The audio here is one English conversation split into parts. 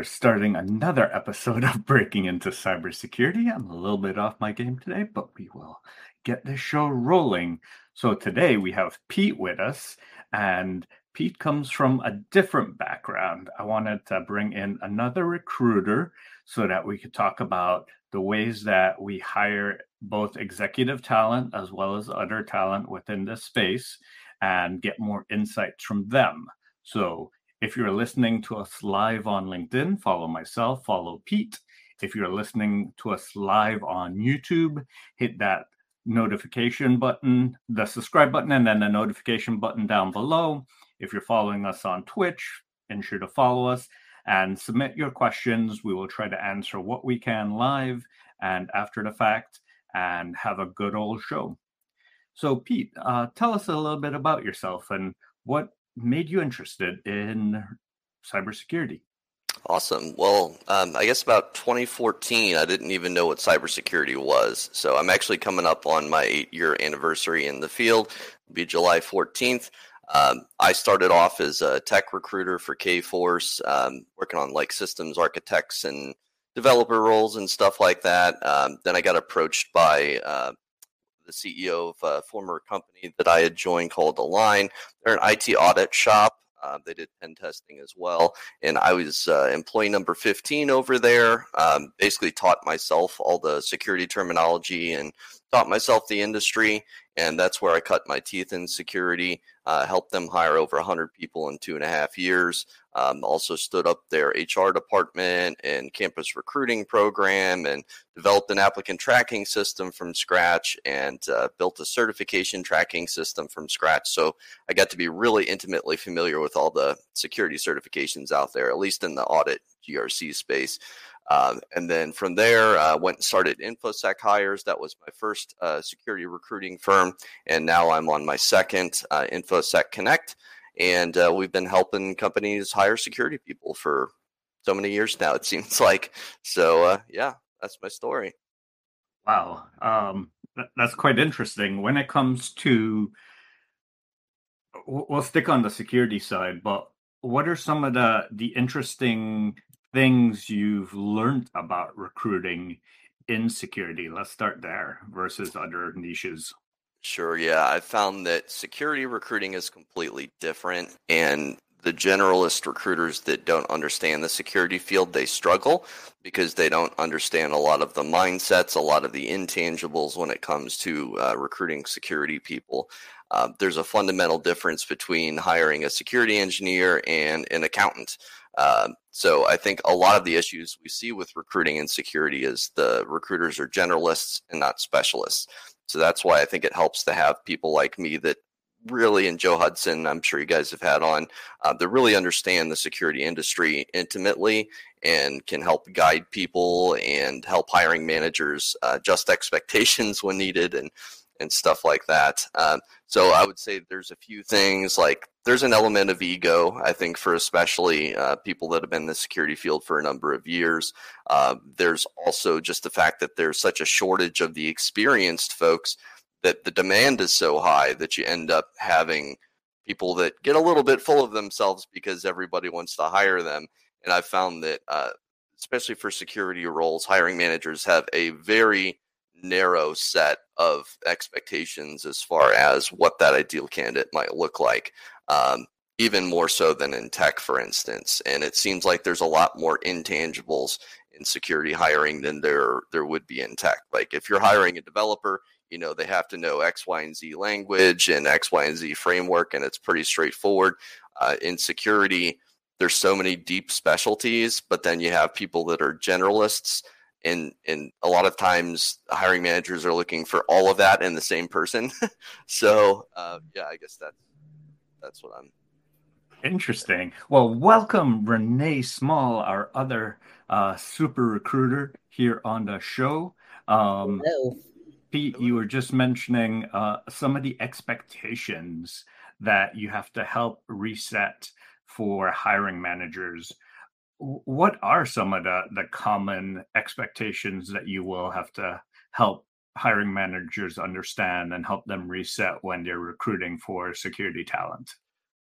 we're starting another episode of Breaking into Cybersecurity. I'm a little bit off my game today, but we will get this show rolling. So today we have Pete with us, and Pete comes from a different background. I wanted to bring in another recruiter so that we could talk about the ways that we hire both executive talent as well as other talent within this space and get more insights from them. So if you're listening to us live on LinkedIn, follow myself, follow Pete. If you're listening to us live on YouTube, hit that notification button, the subscribe button, and then the notification button down below. If you're following us on Twitch, ensure to follow us and submit your questions. We will try to answer what we can live and after the fact and have a good old show. So, Pete, uh, tell us a little bit about yourself and what made you interested in cybersecurity? Awesome. Well, um, I guess about 2014, I didn't even know what cybersecurity was. So I'm actually coming up on my eight year anniversary in the field. It'll be July 14th. Um, I started off as a tech recruiter for Kforce, um, working on like systems architects and developer roles and stuff like that. Um, then I got approached by uh, the CEO of a former company that I had joined called Align. They're an IT audit shop. Uh, they did pen testing as well. And I was uh, employee number 15 over there. Um, basically, taught myself all the security terminology and taught myself the industry. And that's where I cut my teeth in security, uh, helped them hire over 100 people in two and a half years. Um, also stood up their HR department and campus recruiting program and developed an applicant tracking system from scratch and uh, built a certification tracking system from scratch. So I got to be really intimately familiar with all the security certifications out there, at least in the audit GRC space. Um, and then from there, uh, went and started InfoSec hires. That was my first uh, security recruiting firm. And now I'm on my second uh, InfoSec Connect and uh, we've been helping companies hire security people for so many years now. It seems like so. Uh, yeah, that's my story. Wow, um, that's quite interesting. When it comes to, we'll stick on the security side, but what are some of the the interesting things you've learned about recruiting in security? Let's start there versus other niches. Sure. Yeah. I found that security recruiting is completely different. And the generalist recruiters that don't understand the security field, they struggle because they don't understand a lot of the mindsets, a lot of the intangibles when it comes to uh, recruiting security people. Uh, there's a fundamental difference between hiring a security engineer and an accountant. Uh, so I think a lot of the issues we see with recruiting and security is the recruiters are generalists and not specialists. So that's why I think it helps to have people like me that really, and Joe Hudson, I'm sure you guys have had on, uh, that really understand the security industry intimately and can help guide people and help hiring managers uh, adjust expectations when needed and and stuff like that. Um, so I would say there's a few things like there's an element of ego, I think, for especially uh, people that have been in the security field for a number of years. Uh, there's also just the fact that there's such a shortage of the experienced folks that the demand is so high that you end up having people that get a little bit full of themselves because everybody wants to hire them. And I've found that, uh, especially for security roles, hiring managers have a very narrow set of expectations as far as what that ideal candidate might look like. Um, even more so than in tech, for instance. And it seems like there's a lot more intangibles in security hiring than there there would be in tech. Like if you're hiring a developer, you know they have to know X, Y, and Z language and X, Y, and Z framework, and it's pretty straightforward. Uh, in security, there's so many deep specialties, but then you have people that are generalists and and a lot of times hiring managers are looking for all of that in the same person. So uh, yeah i guess that's that's what i'm interesting. Well welcome renee small our other uh, super recruiter here on the show. Um, Hello. pete you were just mentioning uh, some of the expectations that you have to help reset for hiring managers what are some of the, the common expectations that you will have to help hiring managers understand and help them reset when they're recruiting for security talent?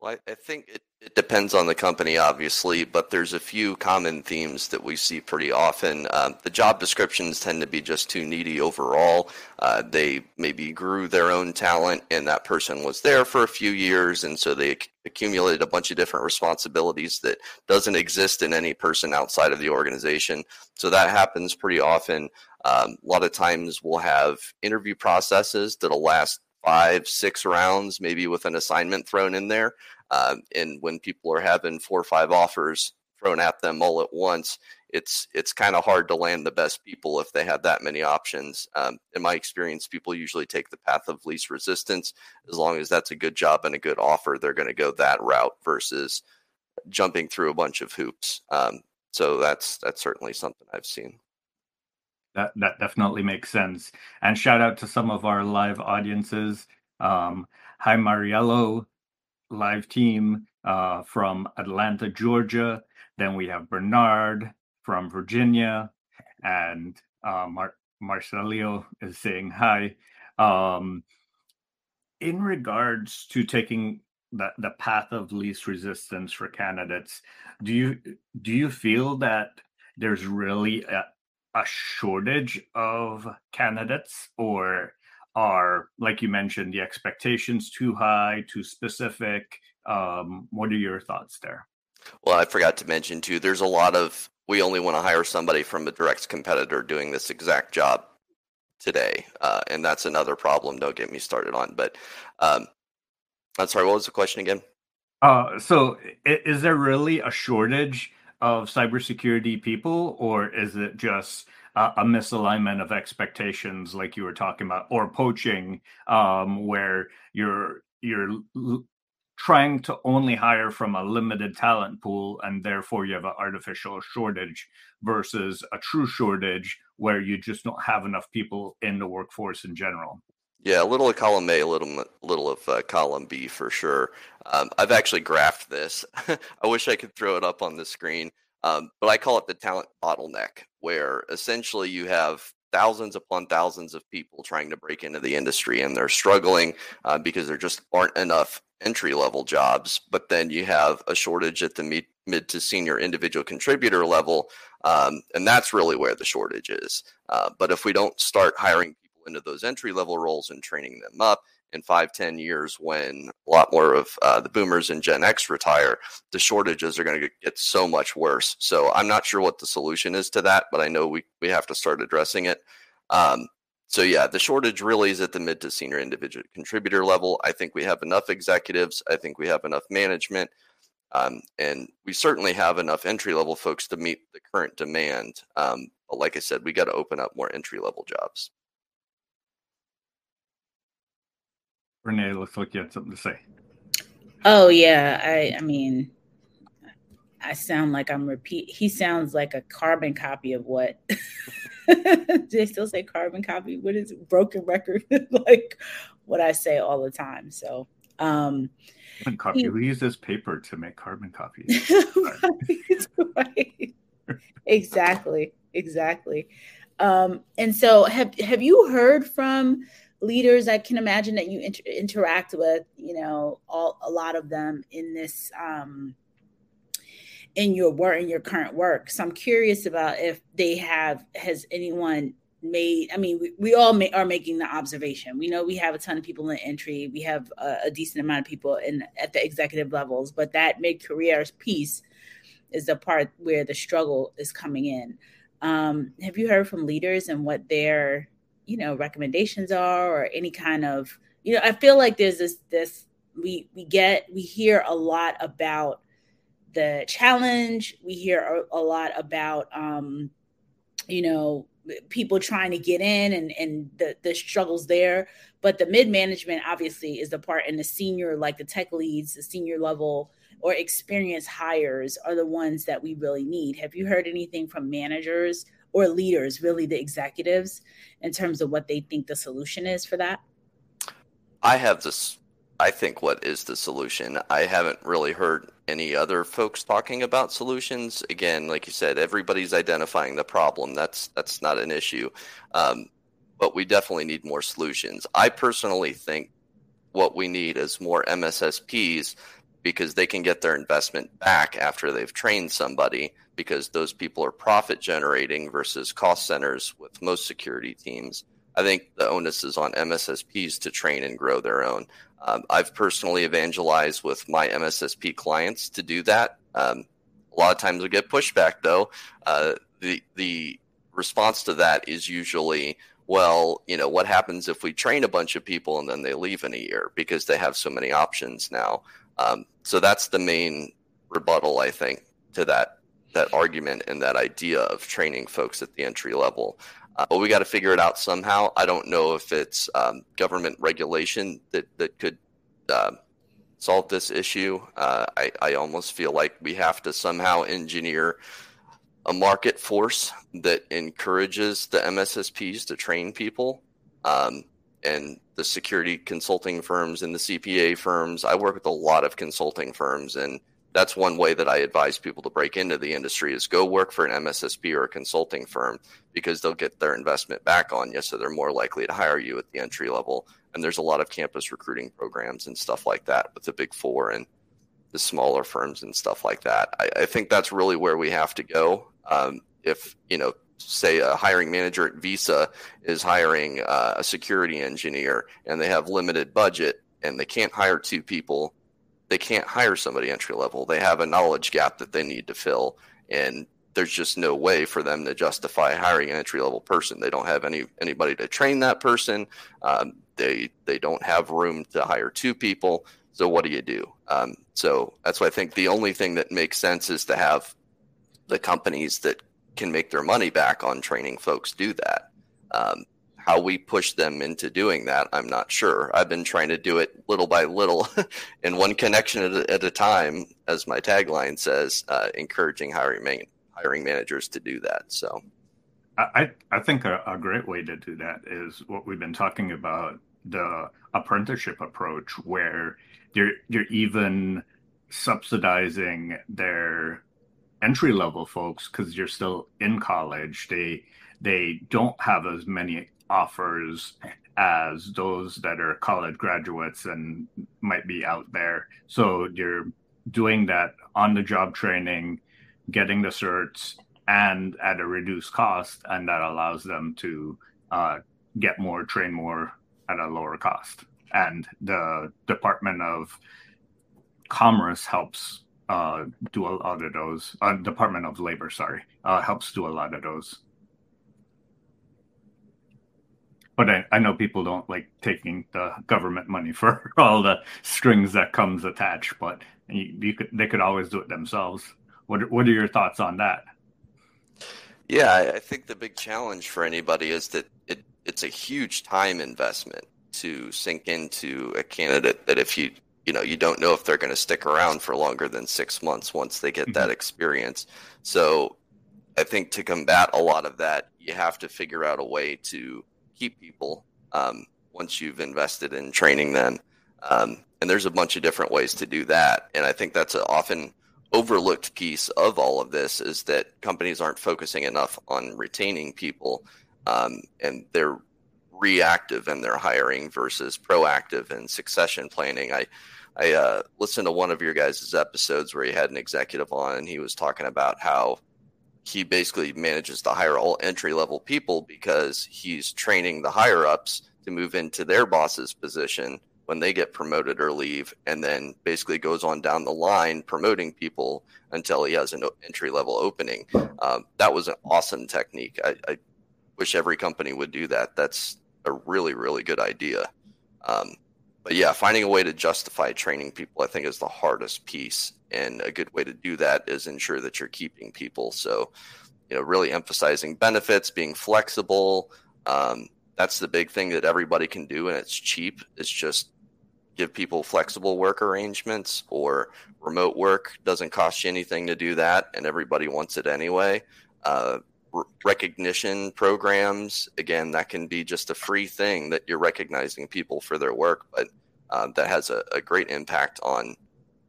Well, I, think it, it depends on the company, obviously, but there's a few common themes that we see pretty often. Um, the job descriptions tend to be just too needy overall. Uh, they maybe grew their own talent, and that person was there for a few years, and so they accumulated a bunch of different responsibilities that doesn't exist in any person outside of the organization. So that happens pretty often. Um, a lot of times we'll have interview processes that'll last five, six rounds, maybe with an assignment thrown in there. Um, and when people are having four or five offers thrown at them all at once, it's it's kind of hard to land the best people if they have that many options. Um, in my experience, people usually take the path of least resistance. As long as that's a good job and a good offer, they're going to go that route versus jumping through a bunch of hoops. Um, so that's that's certainly something I've seen. That that definitely makes sense. And shout out to some of our live audiences. Um, hi Mariello, live team uh, from Atlanta, Georgia. Then we have Bernard from Virginia, and uh, Mar- Marcelio is saying hi. Um, in regards to taking the, the path of least resistance for candidates, do you do you feel that there's really a, a shortage of candidates or are like you mentioned the expectations too high too specific. Um, what are your thoughts there? Well i forgot to mention too there's a lot of we only want to hire somebody from a direct competitor doing this exact job today uh, and that's another problem don't get me started on but um, i'm sorry what was the question again? Uh, so is there really a shortage of cybersecurity people, or is it just a misalignment of expectations, like you were talking about, or poaching, um, where you're you're l- trying to only hire from a limited talent pool, and therefore you have an artificial shortage versus a true shortage where you just don't have enough people in the workforce in general. Yeah, a little of column A, a little little of uh, column B for sure. Um, I've actually graphed this. I wish I could throw it up on the screen, um, but I call it the talent bottleneck, where essentially you have thousands upon thousands of people trying to break into the industry, and they're struggling uh, because there just aren't enough entry level jobs. But then you have a shortage at the mid, mid to senior individual contributor level, um, and that's really where the shortage is. Uh, but if we don't start hiring people into those entry level roles and training them up in five, ten years when a lot more of uh, the boomers and Gen X retire, the shortages are going to get so much worse. So I'm not sure what the solution is to that, but I know we, we have to start addressing it. Um, so yeah, the shortage really is at the mid to senior individual contributor level. I think we have enough executives. I think we have enough management. Um, and we certainly have enough entry level folks to meet the current demand. Um, but like I said, we got to open up more entry level jobs. Renee looks like you had something to say. Oh yeah, I I mean, I sound like I'm repeat. He sounds like a carbon copy of what. Do they still say carbon copy? What is it? broken record? like what I say all the time. So, um, carbon copy. He, we use this paper to make carbon copies. right. exactly. Exactly. Um, and so, have have you heard from? Leaders I can imagine that you inter- interact with, you know, all a lot of them in this um in your work in your current work. So I'm curious about if they have has anyone made i mean we, we all may, are making the observation. We know we have a ton of people in entry. We have a, a decent amount of people in at the executive levels but that mid-career piece is the part where the struggle is coming in. Um, have you heard from leaders and what their you know recommendations are or any kind of you know i feel like there's this this we we get we hear a lot about the challenge. We hear a, a lot about um you know people trying to get in and and the the struggles there. But the mid management obviously is the part and the senior like the tech leads the senior level or experienced hires are the ones that we really need. Have you heard anything from managers or leaders, really the executives, in terms of what they think the solution is for that? I have this. I think what is the solution? I haven't really heard any other folks talking about solutions. Again, like you said, everybody's identifying the problem. That's that's not an issue, um, but we definitely need more solutions. I personally think what we need is more MSSPs because they can get their investment back after they've trained somebody because those people are profit generating versus cost centers with most security teams. I think the onus is on MSSPs to train and grow their own. Um, I've personally evangelized with my MSSP clients to do that. Um, a lot of times we get pushback though. Uh, the the response to that is usually, well, you know, what happens if we train a bunch of people and then they leave in a year because they have so many options now. Um, so that's the main rebuttal, I think, to that that argument and that idea of training folks at the entry level. Uh, but we got to figure it out somehow. I don't know if it's um, government regulation that that could uh, solve this issue. Uh, I, I almost feel like we have to somehow engineer a market force that encourages the MSSPs to train people. Um, and the security consulting firms and the CPA firms. I work with a lot of consulting firms, and that's one way that I advise people to break into the industry is go work for an MSSP or a consulting firm because they'll get their investment back on you, so they're more likely to hire you at the entry level. And there's a lot of campus recruiting programs and stuff like that with the Big Four and the smaller firms and stuff like that. I, I think that's really where we have to go. Um, if you know say a hiring manager at Visa is hiring uh, a security engineer and they have limited budget and they can't hire two people, they can't hire somebody entry level. They have a knowledge gap that they need to fill, and there's just no way for them to justify hiring an entry level person. They don't have any anybody to train that person. Um, they they don't have room to hire two people. So what do you do? Um, so that's why I think the only thing that makes sense is to have the companies that can make their money back on training folks do that. Um, how we push them into doing that, I'm not sure. I've been trying to do it little by little and one connection at a, at a time, as my tagline says, uh, encouraging hiring, man- hiring managers to do that. So. I, I think a, a great way to do that is what we've been talking about the apprenticeship approach, where you're you're even subsidizing their entry level folks because you're still in college they they don't have as many offers as those that are college graduates and might be out there. So you're doing that on the job training getting the certs and at a reduced cost and that allows them to uh, get more train more at a lower cost. And the department of commerce helps uh, do a lot of those. Uh, Department of Labor, sorry, uh, helps do a lot of those. But I, I know people don't like taking the government money for all the strings that comes attached. But you, you could, they could always do it themselves. What What are your thoughts on that? Yeah, I think the big challenge for anybody is that it, it's a huge time investment to sink into a candidate that if you you know you don't know if they're going to stick around for longer than six months once they get mm-hmm. that experience. So i think to combat a lot of that you have to figure out a way to keep people um, once you've invested in training them. Um, and there's a bunch of different ways to do that. And i think that's an often overlooked piece of all of this is that companies aren't focusing enough on retaining people um, and they're reactive in their hiring versus proactive in succession planning. I I uh, listened to one of your guys' episodes where he had an executive on, and he was talking about how he basically manages to hire all entry level people because he's training the higher ups to move into their boss's position when they get promoted or leave, and then basically goes on down the line promoting people until he has an entry level opening. Um, that was an awesome technique. I, I, wish every company would do that. That's a really, really good idea. Um, but yeah, finding a way to justify training people, I think, is the hardest piece. And a good way to do that is ensure that you're keeping people. So, you know, really emphasizing benefits, being flexible. Um, that's the big thing that everybody can do, and it's cheap. It's just give people flexible work arrangements or remote work doesn't cost you anything to do that, and everybody wants it anyway. Uh, recognition programs. Again that can be just a free thing that you're recognizing people for their work but um, that has a, a, great impact on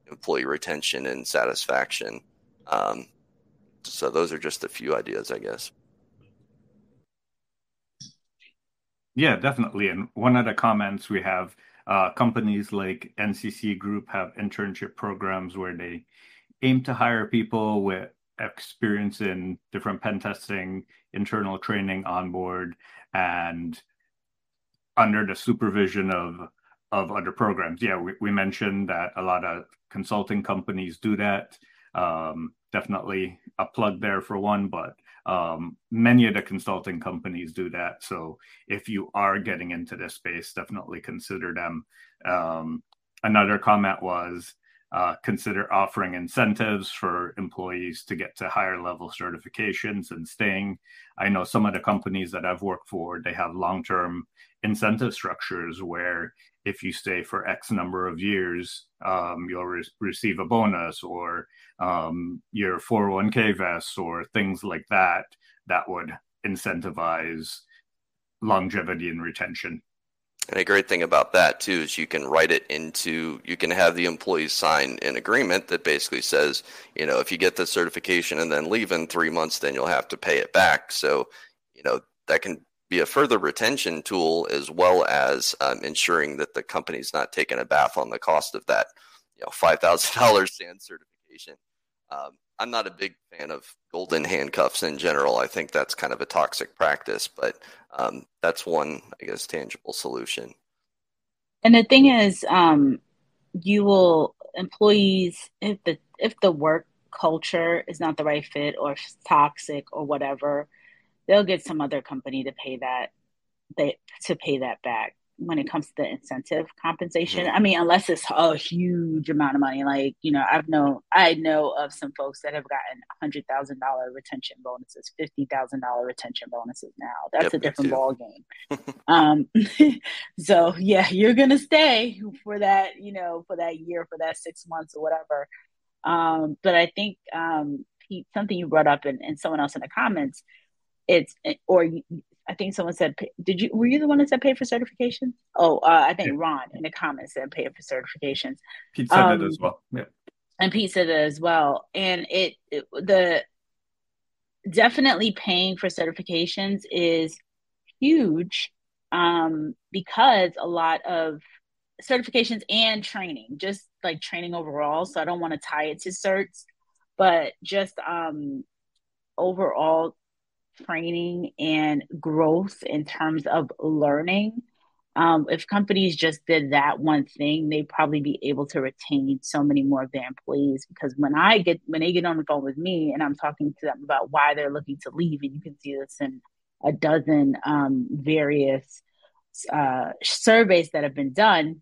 employee retention and satisfaction. Um, so those are just a few ideas i guess. Yeah definitely. And one of the comments we have Uh, companies like NCC Group have internship programs where they aim to hire people with experience in different pen testing, internal training on board, and under the supervision of of other programs. Yeah, we, we mentioned that a lot of consulting companies do that. Um, definitely a plug there for one, but um, many of the consulting companies do that. So if you are getting into this space, definitely consider them. Um, another comment was uh, consider offering incentives for employees to get to higher level certifications and staying. I know some of the companies that I've worked for, they have long term incentive structures where if you stay for X number of years, um, you'll re- receive a bonus or um, your 401k vests or things like that that would incentivize longevity and retention. And a great thing about that too is you can write it into you can have the employees sign an agreement that basically says, you know, if you get the certification and then leave in three months, then you'll have to pay it back. So, you know, that can be a further retention tool as well as um, ensuring that the company's not taking a bath on the cost of that, you know, five thousand dollars SANS certification. Um, I'm not a big fan of golden handcuffs in general. I think that's kind of a toxic practice, but um, that's one, I guess, tangible solution. And the thing is, um, you will employees if the if the work culture is not the right fit or toxic or whatever, they'll get some other company to pay that they to pay that back when it comes to the incentive compensation. I mean, unless it's a huge amount of money, like you know, I've known I know of some folks that have gotten hundred thousand dollar retention bonuses, fifty thousand dollar retention bonuses. Now that's yep, a different ball game. um, so yeah, you're gonna stay for that, you know, for that year, for that six months or whatever. Um, but I think um, Pete, something you brought up and, and someone else in the comments it's or I think someone said, "Did you? Were you the one that said pay for certifications?" Oh, uh, I think yeah. Ron in the comments said pay for certifications. Pete said um, it as well. Yeah, and Pete said it as well. And it, it the definitely paying for certifications is huge um, because a lot of certifications and training, just like training overall. So I don't want to tie it to certs, but just um, overall training and growth in terms of learning. Um, if companies just did that one thing, they'd probably be able to retain so many more of their employees. Because when I get when they get on the phone with me and I'm talking to them about why they're looking to leave, and you can see this in a dozen um, various uh, surveys that have been done,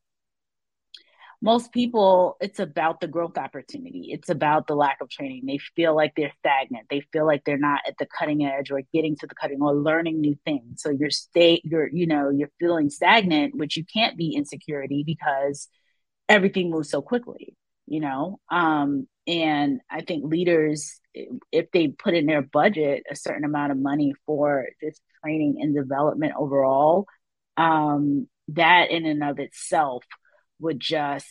most people it's about the growth opportunity. It's about the lack of training. They feel like they're stagnant. They feel like they're not at the cutting edge or getting to the cutting or learning new things. So you're stay you're you know you're feeling stagnant which you can't be insecurity because everything moves so quickly you know? Um and i think leaders if they put in their budget a certain amount of money for just training and development overall um that in and of itself would just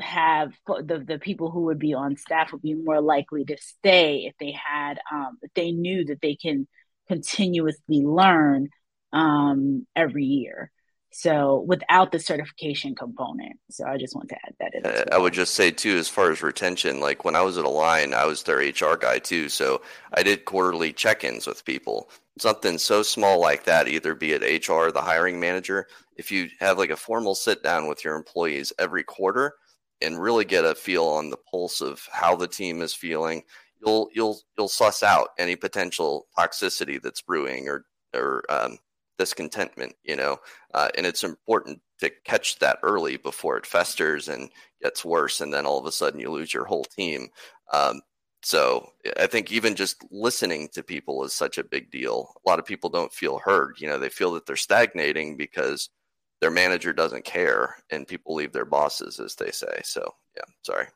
have the the people who would be on staff would be more likely to stay if they had um, if they knew that they can continuously learn um, every year. So without the certification component. So I just want to add that in. Well. I would just say too, as far as retention, like when I was at Align, I was their HR guy too. So I did quarterly check-ins with people. Something so small like that, either be it HR, the hiring manager, if you have like a formal sit down with your employees every quarter and really get a feel on the pulse of how the team is feeling, you'll you'll you'll suss out any potential toxicity that's brewing or or um, discontentment. You know, uh, and it's important to catch that early before it festers and gets worse, and then all of a sudden you lose your whole team. Um, so I think even just listening to people is such a big deal. A lot of people don't feel heard. You know, they feel that they're stagnating because their manager doesn't care and people leave their bosses as they say so yeah sorry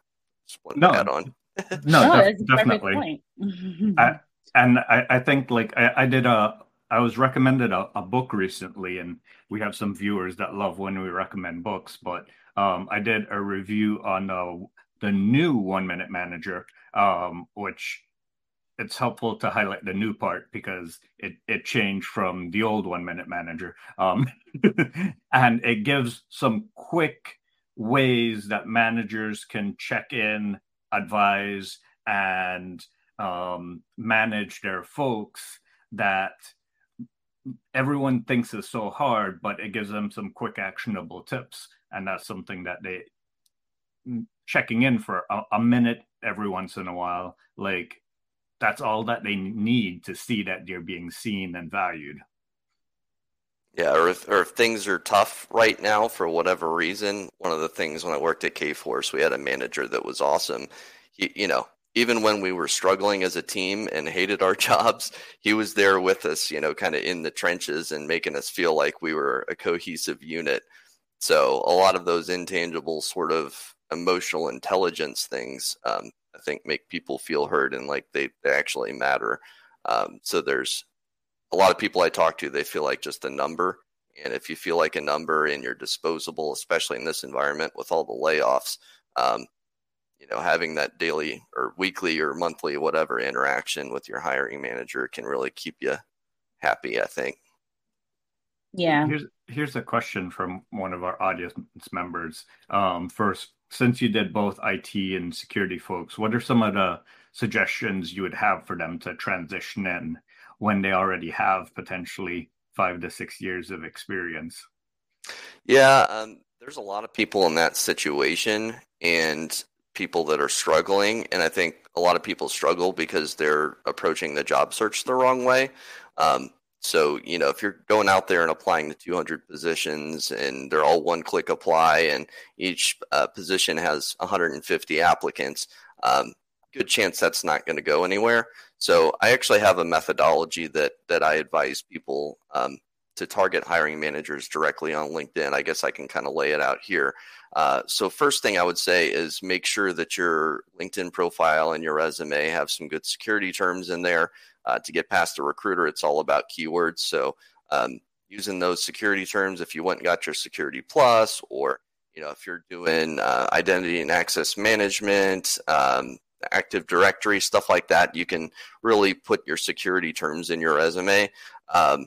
just want no, to add on no, no def- definitely I, and I, I think like I, I did a I was recommended a, a, book recently, and we have some viewers that love when we recommend books. But um, I did a review on uh, the new One Minute Manager, um, which it's helpful to highlight the new part because it, it changed from the old one minute manager. Um, and it gives some quick ways that managers can check in, advise, and um, manage their folks that everyone thinks is so hard, but it gives them some quick actionable tips. And that's something that they mm, checking in for a, a minute every once in a while, like that's all that they need to see that they're being seen and valued. Yeah, or if, or if things are tough right now for whatever reason, one of the things when I worked at Kforce, we had a manager that was awesome. He, you know, even when we were struggling as a team and hated our jobs, he was there with us, you know, kind of in the trenches and making us feel like we were a cohesive unit. So a lot of those intangible sort of emotional intelligence things, um, I think, make people feel heard and like they, they actually matter. Um, so there's a lot of people I talk to, they feel like just a number. And if you feel like a number and you're disposable, especially in this environment with all the layoffs, um, you know, having that daily or weekly or monthly, whatever interaction with your hiring manager can really keep you happy, I think. Yeah. Here's here's a question from one of our audience members. Um, first, since you did both IT and security folks, what are some of the suggestions you would have for them to transition in when they already have potentially five to six years of experience? Yeah, um, there's a lot of people in that situation, and people that are struggling. And I think a lot of people struggle because they're approaching the job search the wrong way. Um, so, you know, if you're going out there and applying the 200 positions and they're all one click apply and each uh, position has 150 applicants, um, good chance that's not going to go anywhere. So I actually have a methodology that, that I advise people um, to target hiring managers directly on LinkedIn. I guess I can kind of lay it out here. Uh, so first thing I would say is make sure that your LinkedIn profile and your resume have some good security terms in there. Uh, to get past a recruiter, it's all about keywords. So um, using those security terms, if you went and got your Security Plus, or you know if you're doing uh, identity and access management, um, Active Directory, stuff like that, you can really put your security terms in your resume. Um,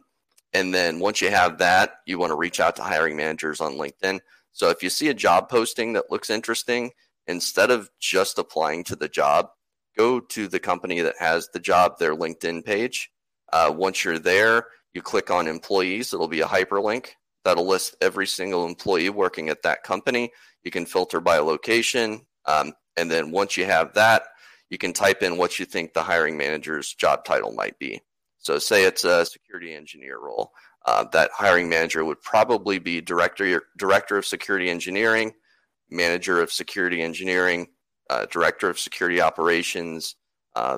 and then once you have that, you want to reach out to hiring managers on LinkedIn so if you see a job posting that looks interesting, instead of just applying to the job, go to the company that has the job, their LinkedIn page. Uh, once you're there, you click on employees. It'll be a hyperlink that'll list every single employee working at that company. You can filter by location. Um, and then once you have that, you can type in what you think the hiring manager's job title might be. So, say it's a security engineer role. Uh, that hiring manager would probably be director director of security engineering, manager of security engineering, uh, director of security operations, uh,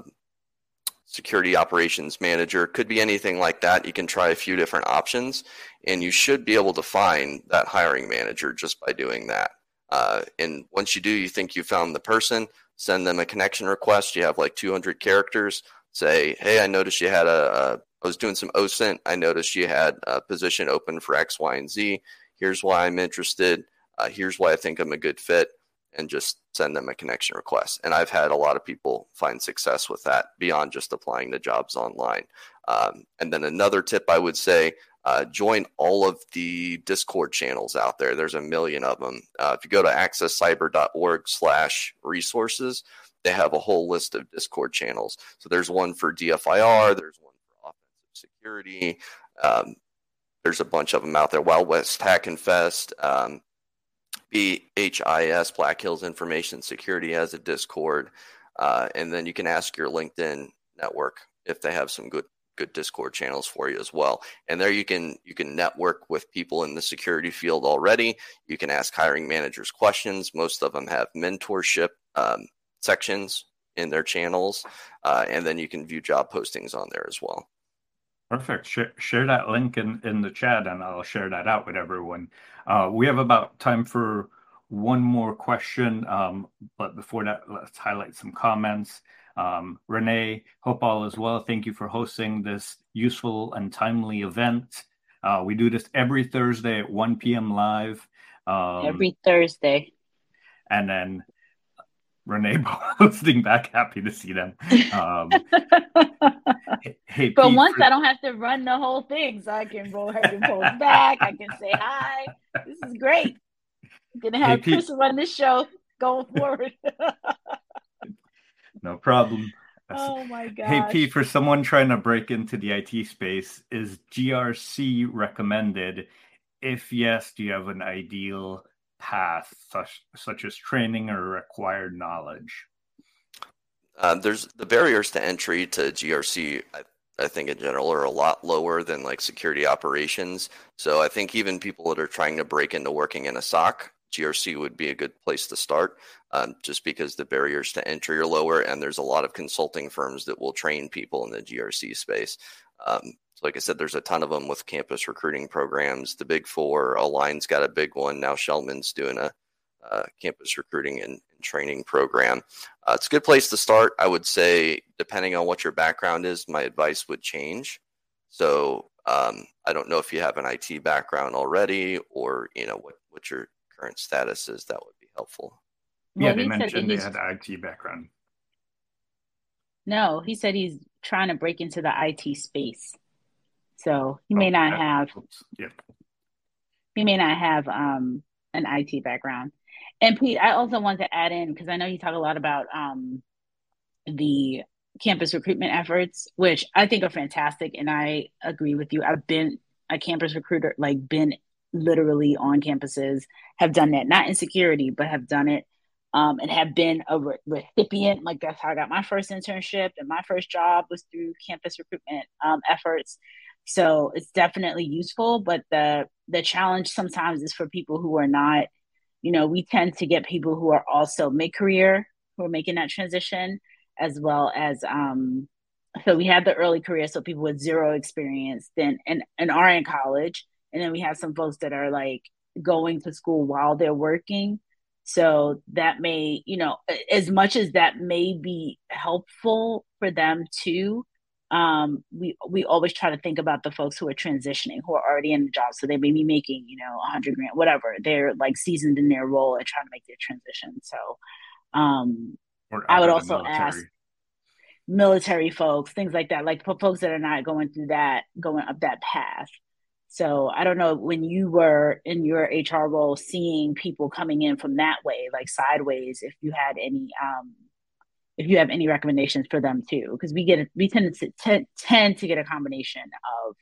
security operations manager. Could be anything like that. You can try a few different options, and you should be able to find that hiring manager just by doing that. Uh, and once you do, you think you found the person. Send them a connection request. You have like 200 characters. Say, hey, I noticed you had a, I was doing some OSINT. I noticed you had a position open for X, Y, and Z. Here's why I'm interested. Uh, here's why I think I'm a good fit, and just send them a connection request. And I've had a lot of people find success with that beyond just applying to jobs online. Um, and then another tip I would say uh, join all of the Discord channels out there. There's a million of them. Uh, if you go to accesscyber.org slash resources, they have a whole list of Discord channels. So there's one for DFIR, there's one for offensive security. Um, there's a bunch of them out there. Wild West Hackin' Fest, um, BHIS, Black Hills Information Security has a Discord, uh, and then you can ask your LinkedIn network if they have some good good Discord channels for you as well. And there you can you can network with people in the security field already. You can ask hiring managers questions. Most of them have mentorship um, sections in their channels, uh, and then you can view job postings on there as well. Perfect. Share, share that link in, in the chat and I'll share that out with everyone. Uh, we have about time for one more question. Um, but before that, let's highlight some comments. Um, Renee, hope all is well. Thank you for hosting this useful and timely event. Uh, we do this every Thursday at 1 p.m. live. Um, every Thursday. And then Renee posting back. Happy to see them. Um, hey, but Pete, once for... I don't have to run the whole thing, so I can roll her and post back. I can say hi. This is great. I'm gonna have hey, Chris Pete. run this show going forward. no problem. Oh my god. Hey P, for someone trying to break into the IT space, is GRC recommended? If yes, do you have an ideal path such such as training or required knowledge? Uh, there's the barriers to entry to GRC. I, I think in general are a lot lower than like security operations. So I think even people that are trying to break into working in a SOC, GRC would be a good place to start, um, just because the barriers to entry are lower, and there's a lot of consulting firms that will train people in the GRC space. Um, so like I said, there's a ton of them with campus recruiting programs. The Big Four, Align's got a big one now. Schellman's doing a uh, campus recruiting and, and training program. Uh, it's a good place to start. I would say, depending on what your background is, my advice would change. So um, I don't know if you have an IT background already, or you know what what your current status is. That would be helpful. Yeah, they mentioned they had IT background. No, he said he's trying to break into the IT space. So he oh, may not have yeah. He may not have um an IT background. And Pete, I also want to add in because I know you talk a lot about um the campus recruitment efforts, which I think are fantastic. And I agree with you. I've been a campus recruiter, like been literally on campuses, have done that, not in security, but have done it um, and have been a re- recipient. Like that's how I got my first internship and my first job was through campus recruitment um, efforts. So it's definitely useful, but the the challenge sometimes is for people who are not, you know, we tend to get people who are also mid career who are making that transition, as well as um, so we have the early career, so people with zero experience, then and and are in college, and then we have some folks that are like going to school while they're working. So that may, you know, as much as that may be helpful for them too, um, we we always try to think about the folks who are transitioning, who are already in the job. So they may be making, you know, a hundred grand, whatever. They're like seasoned in their role and trying to make their transition. So um, I would also ask military folks, things like that, like folks that are not going through that, going up that path. So I don't know when you were in your HR role seeing people coming in from that way, like sideways, if you had any um if you have any recommendations for them too, because we get we tend to t- tend to get a combination of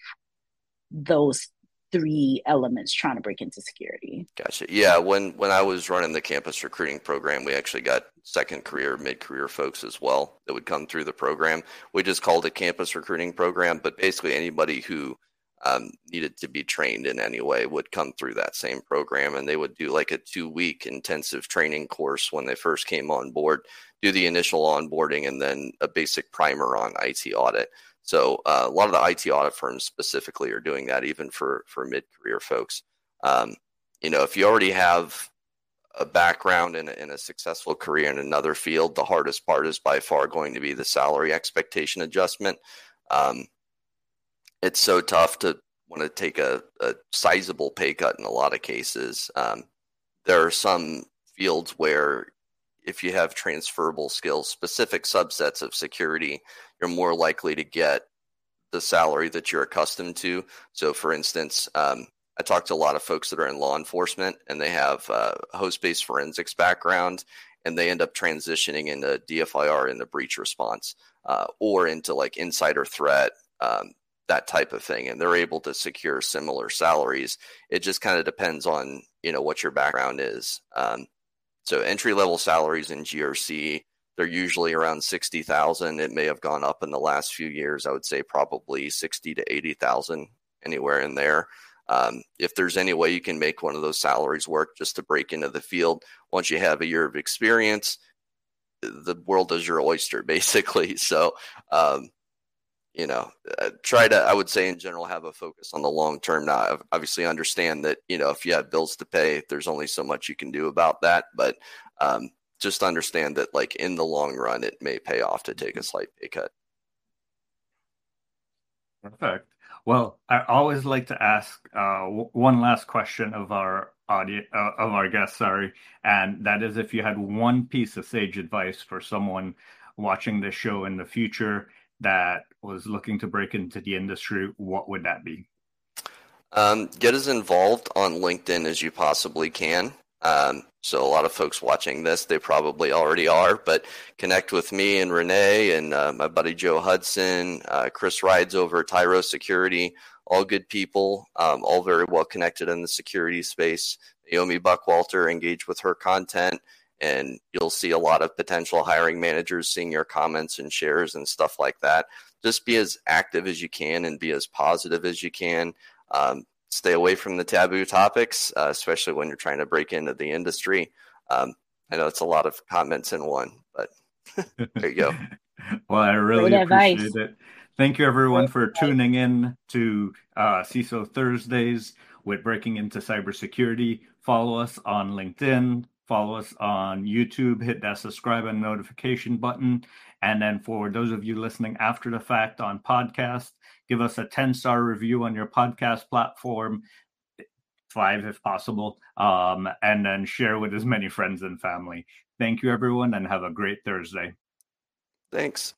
those three elements trying to break into security. Gotcha. Yeah, when when I was running the campus recruiting program, we actually got second career, mid career folks as well that would come through the program. We just called it campus recruiting program, but basically anybody who um, needed to be trained in any way would come through that same program and they would do like a two week intensive training course when they first came on board do the initial onboarding and then a basic primer on it audit. So uh, a lot of the it audit firms specifically are doing that even for for mid-career folks. Um, you know if you already have a background in a, a successful career in another field the hardest part is by far going to be the salary expectation adjustment. Um, it's so tough to want to take a, a sizable pay cut in a lot of cases. Um, there are some fields where if you have transferable skills, specific subsets of security, you're more likely to get the salary that you're accustomed to. So, for instance, um, I talk to a lot of folks that are in law enforcement and they have a host based forensics background and they end up transitioning into DFIR in the breach response uh, or into like insider threat, um, that type of thing and they're able to secure similar salaries. It just kind of depends on you know what your background is. Um, so entry level salaries in grc they're usually around 60000 it may have gone up in the last few years. I would say probably 60 to 80000 anywhere in there. Um, if there's any way you can make one of those salaries work just to break into the field once you have a year of experience the world is your oyster basically. So um, you know, uh, try to, I would say in general, have a focus on the long term. Now, obviously understand that, you know, if you have bills to pay, there's only so much you can do about that. But um, just understand that, like, in the long run, it may pay off to take a slight pay cut. Perfect. Well, I always like to ask uh, w- one last question of our audience uh, of our guests. Sorry, and that is if you had one piece of sage advice for someone watching this show in the future that was looking to break into the industry, what would that be? Um, get as involved on LinkedIn as you possibly can. Um, so a lot of folks watching this, they probably already are, but connect with me and Renee and uh, my buddy Joe Hudson, uh, Chris Rides over Tyro Security, all good people, um, all very well connected in the security space. Naomi Buckwalter, engage with her content, and you'll see a lot of potential hiring managers seeing your comments and shares and stuff like that. Just be as active as you can and be as positive as you can. Um, stay away from the taboo topics, uh, especially when you're trying to break into the industry. Um, I know it's a lot of comments in one, but there you go. well, I really Great appreciate advice. it. Thank you, everyone, for tuning in to uh, CISO Thursdays with Breaking into Cybersecurity. Follow us on LinkedIn, follow us on YouTube, hit that subscribe and notification button. And then for those of you listening after the fact on podcast, give us a 10 star review on your podcast platform, five if possible, um, and then share with as many friends and family. Thank you, everyone, and have a great Thursday. Thanks.